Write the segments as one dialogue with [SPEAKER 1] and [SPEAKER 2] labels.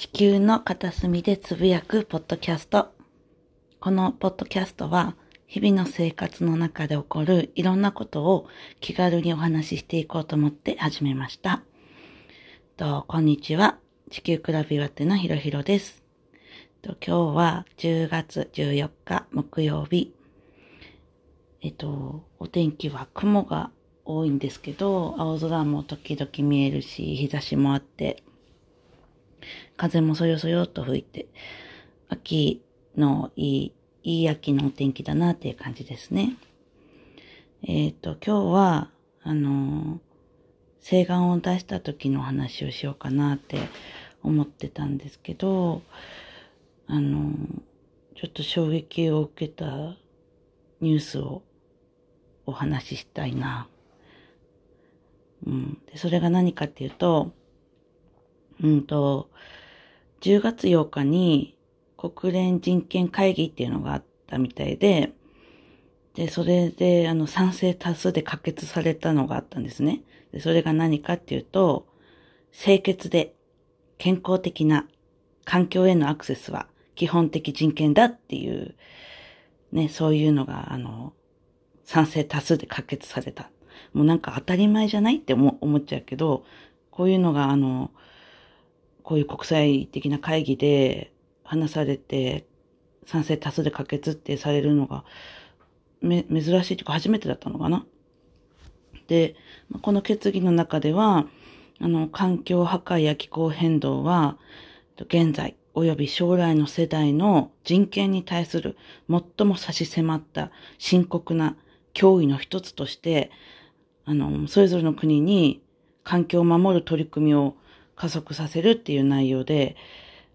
[SPEAKER 1] 地球の片隅でつぶやくポッドキャスト。このポッドキャストは日々の生活の中で起こるいろんなことを気軽にお話ししていこうと思って始めました。とこんにちは。地球クラブ岩手のひろひろです。と今日は10月14日木曜日。えっと、お天気は雲が多いんですけど、青空も時々見えるし、日差しもあって、風もそよそよっと吹いて、秋のいい、いい秋のお天気だなっていう感じですね。えっ、ー、と、今日は、あの、請願を出した時の話をしようかなって思ってたんですけど、あの、ちょっと衝撃を受けたニュースをお話ししたいな。うん。で、それが何かっていうと、うんと、10月8日に国連人権会議っていうのがあったみたいで、で、それで、あの、賛成多数で可決されたのがあったんですね。で、それが何かっていうと、清潔で健康的な環境へのアクセスは基本的人権だっていう、ね、そういうのが、あの、賛成多数で可決された。もうなんか当たり前じゃないって思っちゃうけど、こういうのが、あの、こういう国際的な会議で話されて、賛成多数で可決ってされるのが、め、珍しいというか初めてだったのかな。で、この決議の中では、あの、環境破壊や気候変動は、現在及び将来の世代の人権に対する最も差し迫った深刻な脅威の一つとして、あの、それぞれの国に環境を守る取り組みを加速させるっていう内容で、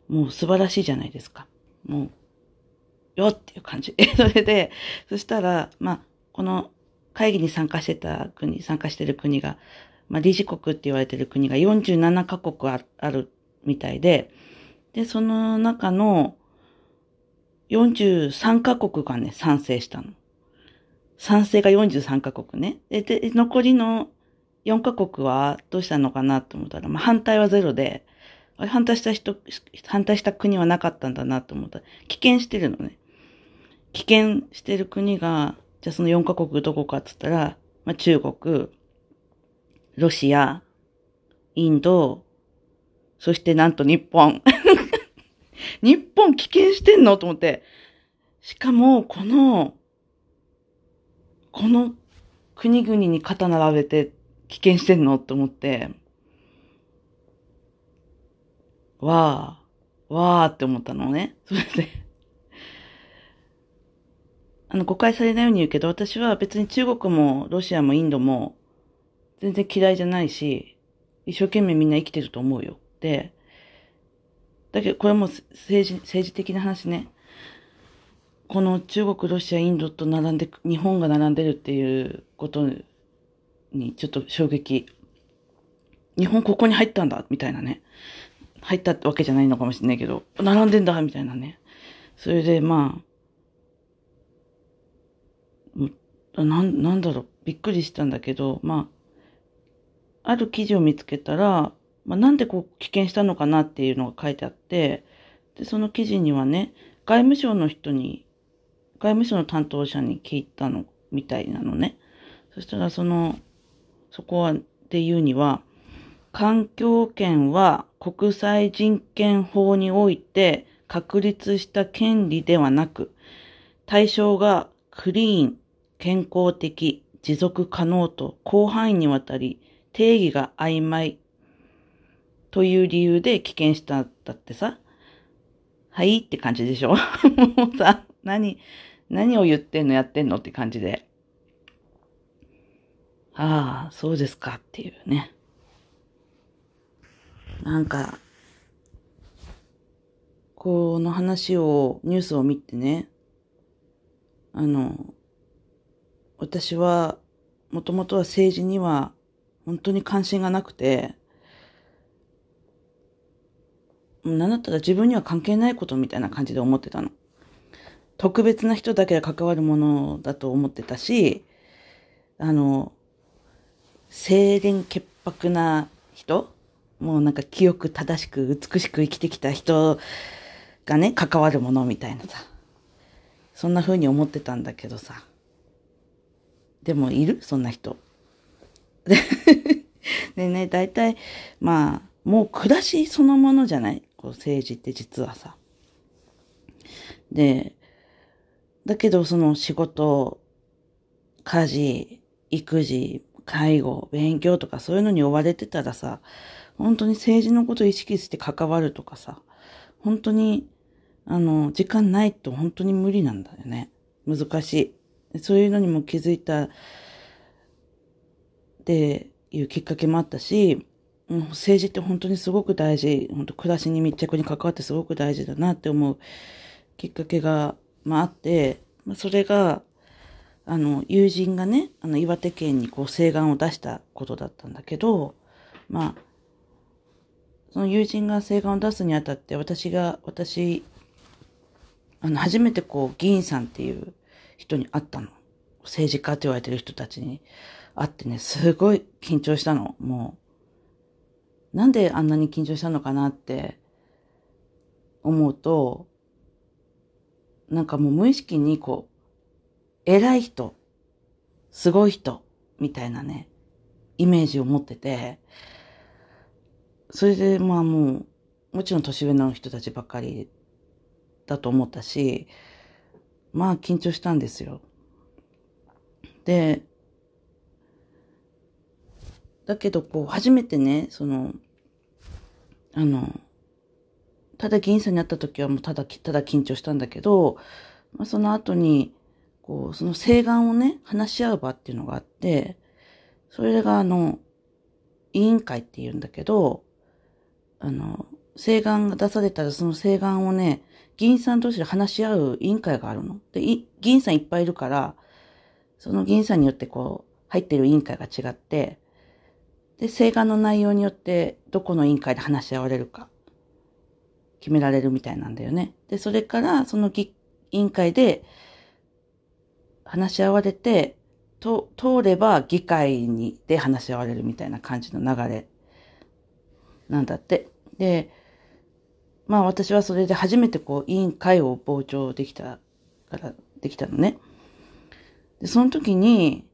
[SPEAKER 1] もう素晴らしいじゃないですか。もう、よっていう感じ。それで、そしたら、まあ、この会議に参加してた国、参加してる国が、まあ、理事国って言われてる国が47カ国ああるみたいで、で、その中の43カ国がね、賛成したの。賛成が43カ国ね。で、で残りの4カ国はどうしたのかなと思ったら、まあ、反対はゼロで、反対した人、反対した国はなかったんだなと思ったら、棄権してるのね。棄権してる国が、じゃあその4カ国どこかって言ったら、まあ、中国、ロシア、インド、そしてなんと日本。日本棄権してんのと思って。しかも、この、この国々に肩並べて危険してんの？って思って、わー、わーって思ったのね。それであの、誤解されないように言うけど、私は別に中国もロシアもインドも全然嫌いじゃないし、一生懸命みんな生きてると思うよ。で、だけどこれも政治、政治的な話ね。この中国、ロシア、インドと並んで、日本が並んでるっていうことにちょっと衝撃。日本ここに入ったんだ、みたいなね。入ったってわけじゃないのかもしれないけど、並んでんだ、みたいなね。それで、まあ、なん、なんだろう、びっくりしたんだけど、まあ、ある記事を見つけたら、まあ、なんでこう棄権したのかなっていうのが書いてあって、で、その記事にはね、外務省の人に、外務省の担当者に聞いたの、みたいなのね。そしたらその、そこは、で言うには、環境権は国際人権法において確立した権利ではなく、対象がクリーン、健康的、持続可能と広範囲にわたり定義が曖昧という理由で棄権したんだってさ。はい？って感じでしょ？もうさ、何、何を言ってんのやってんの？って感じで。ああ、そうですかっていうね。なんか、この話を、ニュースを見てね、あの、私は、もともとは政治には本当に関心がなくて、なんだったら自分には関係ないことみたいな感じで思ってたの。特別な人だけが関わるものだと思ってたし、あの、清廉潔白な人？もうなんか清く正しく美しく生きてきた人がね、関わるものみたいなさ。そんな風に思ってたんだけどさ。でもいる？そんな人。でね、大体、まあ、もう暮らしそのものじゃない？こう政治って実はさ。で、だけどその仕事、家事、育児、介護、勉強とかそういうのに追われてたらさ、本当に政治のことを意識して関わるとかさ、本当に、あの、時間ないと本当に無理なんだよね。難しい。そういうのにも気づいた、っていうきっかけもあったし、政治って本当にすごく大事、本当暮らしに密着に関わってすごく大事だなって思うきっかけが、まあ、あって、まあ、それが、あの、友人がね、あの、岩手県にこう、請願を出したことだったんだけど、まあ、その友人が請願を出すにあたって、私が、私、あの、初めてこう、議員さんっていう人に会ったの。政治家って言われてる人たちに会ってね、すごい緊張したの。もう、なんであんなに緊張したのかなって思うと、なんかもう無意識にこう、偉い人、すごい人、みたいなね、イメージを持ってて、それでまあもう、もちろん年上の人たちばっかりだと思ったし、まあ緊張したんですよ。で、だけどこう、初めてね、その、あの、ただ議員さんに会った時はもうただ、ただ緊張したんだけど、まあ、その後に、こう、その請願をね、話し合う場っていうのがあって、それがあの、委員会って言うんだけど、あの、請願が出されたらその請願をね、議員さん同士で話し合う委員会があるの。で、議員さんいっぱいいるから、その議員さんによってこう、入ってる委員会が違って、で、請願の内容によってどこの委員会で話し合われるか決められるみたいなんだよね。で、それからその議員会で話し合われて、と通れば議会にで話し合われるみたいな感じの流れなんだって。で、まあ私はそれで初めてこう委員会を傍聴できたから、できたのね。で、その時に、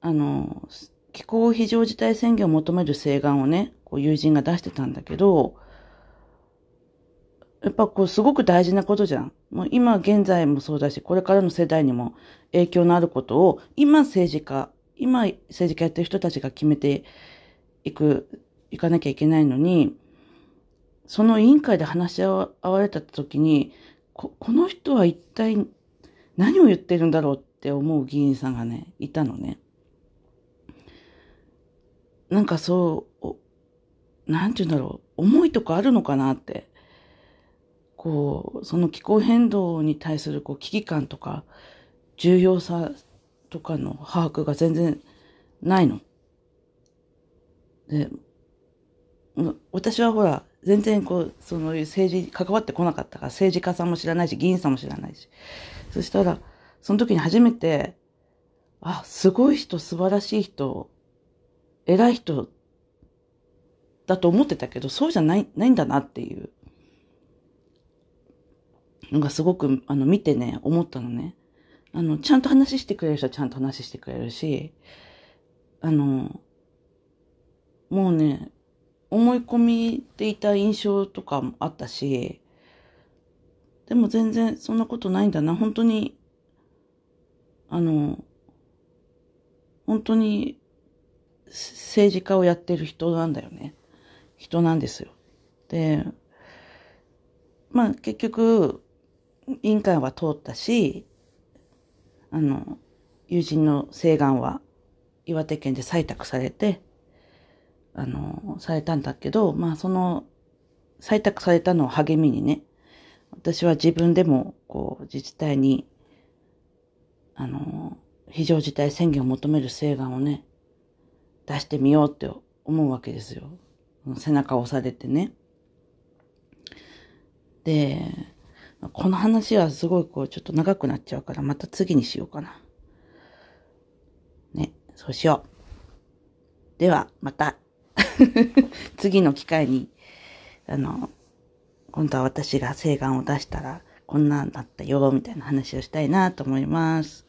[SPEAKER 1] あの、気候非常事態宣言を求める請願をね、こう友人が出してたんだけど、やっぱこうすごく大事なことじゃん。もう今現在もそうだし、これからの世代にも影響のあることを、今政治家、今政治家やってる人たちが決めていく、いかなきゃいけないのに、その委員会で話し合われた時に、ここの人は一体何を言ってるんだろうって思う議員さんがね、いたのね。なんかそう、なんて言うんだろう、思いとかあるのかなってこう、その気候変動に対するこう危機感とか、重要さとかの把握が全然ないの。で、私はほら、全然こう、その政治に関わってこなかったから、政治家さんも知らないし、議員さんも知らないし。そしたら、その時に初めて、あ、すごい人、素晴らしい人、偉い人だと思ってたけど、そうじゃない、ないんだなっていう。のがすごく、あの、見てね、思ったのね。あの、ちゃんと話してくれる人はちゃんと話してくれるし、あの、もうね、思い込みでいた印象とかもあったし、でも全然そんなことないんだな。本当に、あの、本当に政治家をやってる人なんだよね。人なんですよ。で、まあ結局、委員会は通ったし、あの、友人の請願は岩手県で採択されて、あの、されたんだけど、まあその、採択されたのを励みにね、私は自分でも、こう、自治体に、あの、非常事態宣言を求める請願をね、出してみようって思うわけですよ。背中を押されてね。で、この話はすごいこうちょっと長くなっちゃうからまた次にしようかな。ね、そうしよう。では、また。次の機会に、あの、今度は私が請願を出したら、こんなんだったよ、みたいな話をしたいなと思います。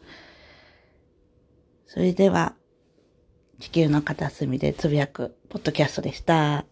[SPEAKER 1] それでは、地球の片隅でつぶやくポッドキャストでした。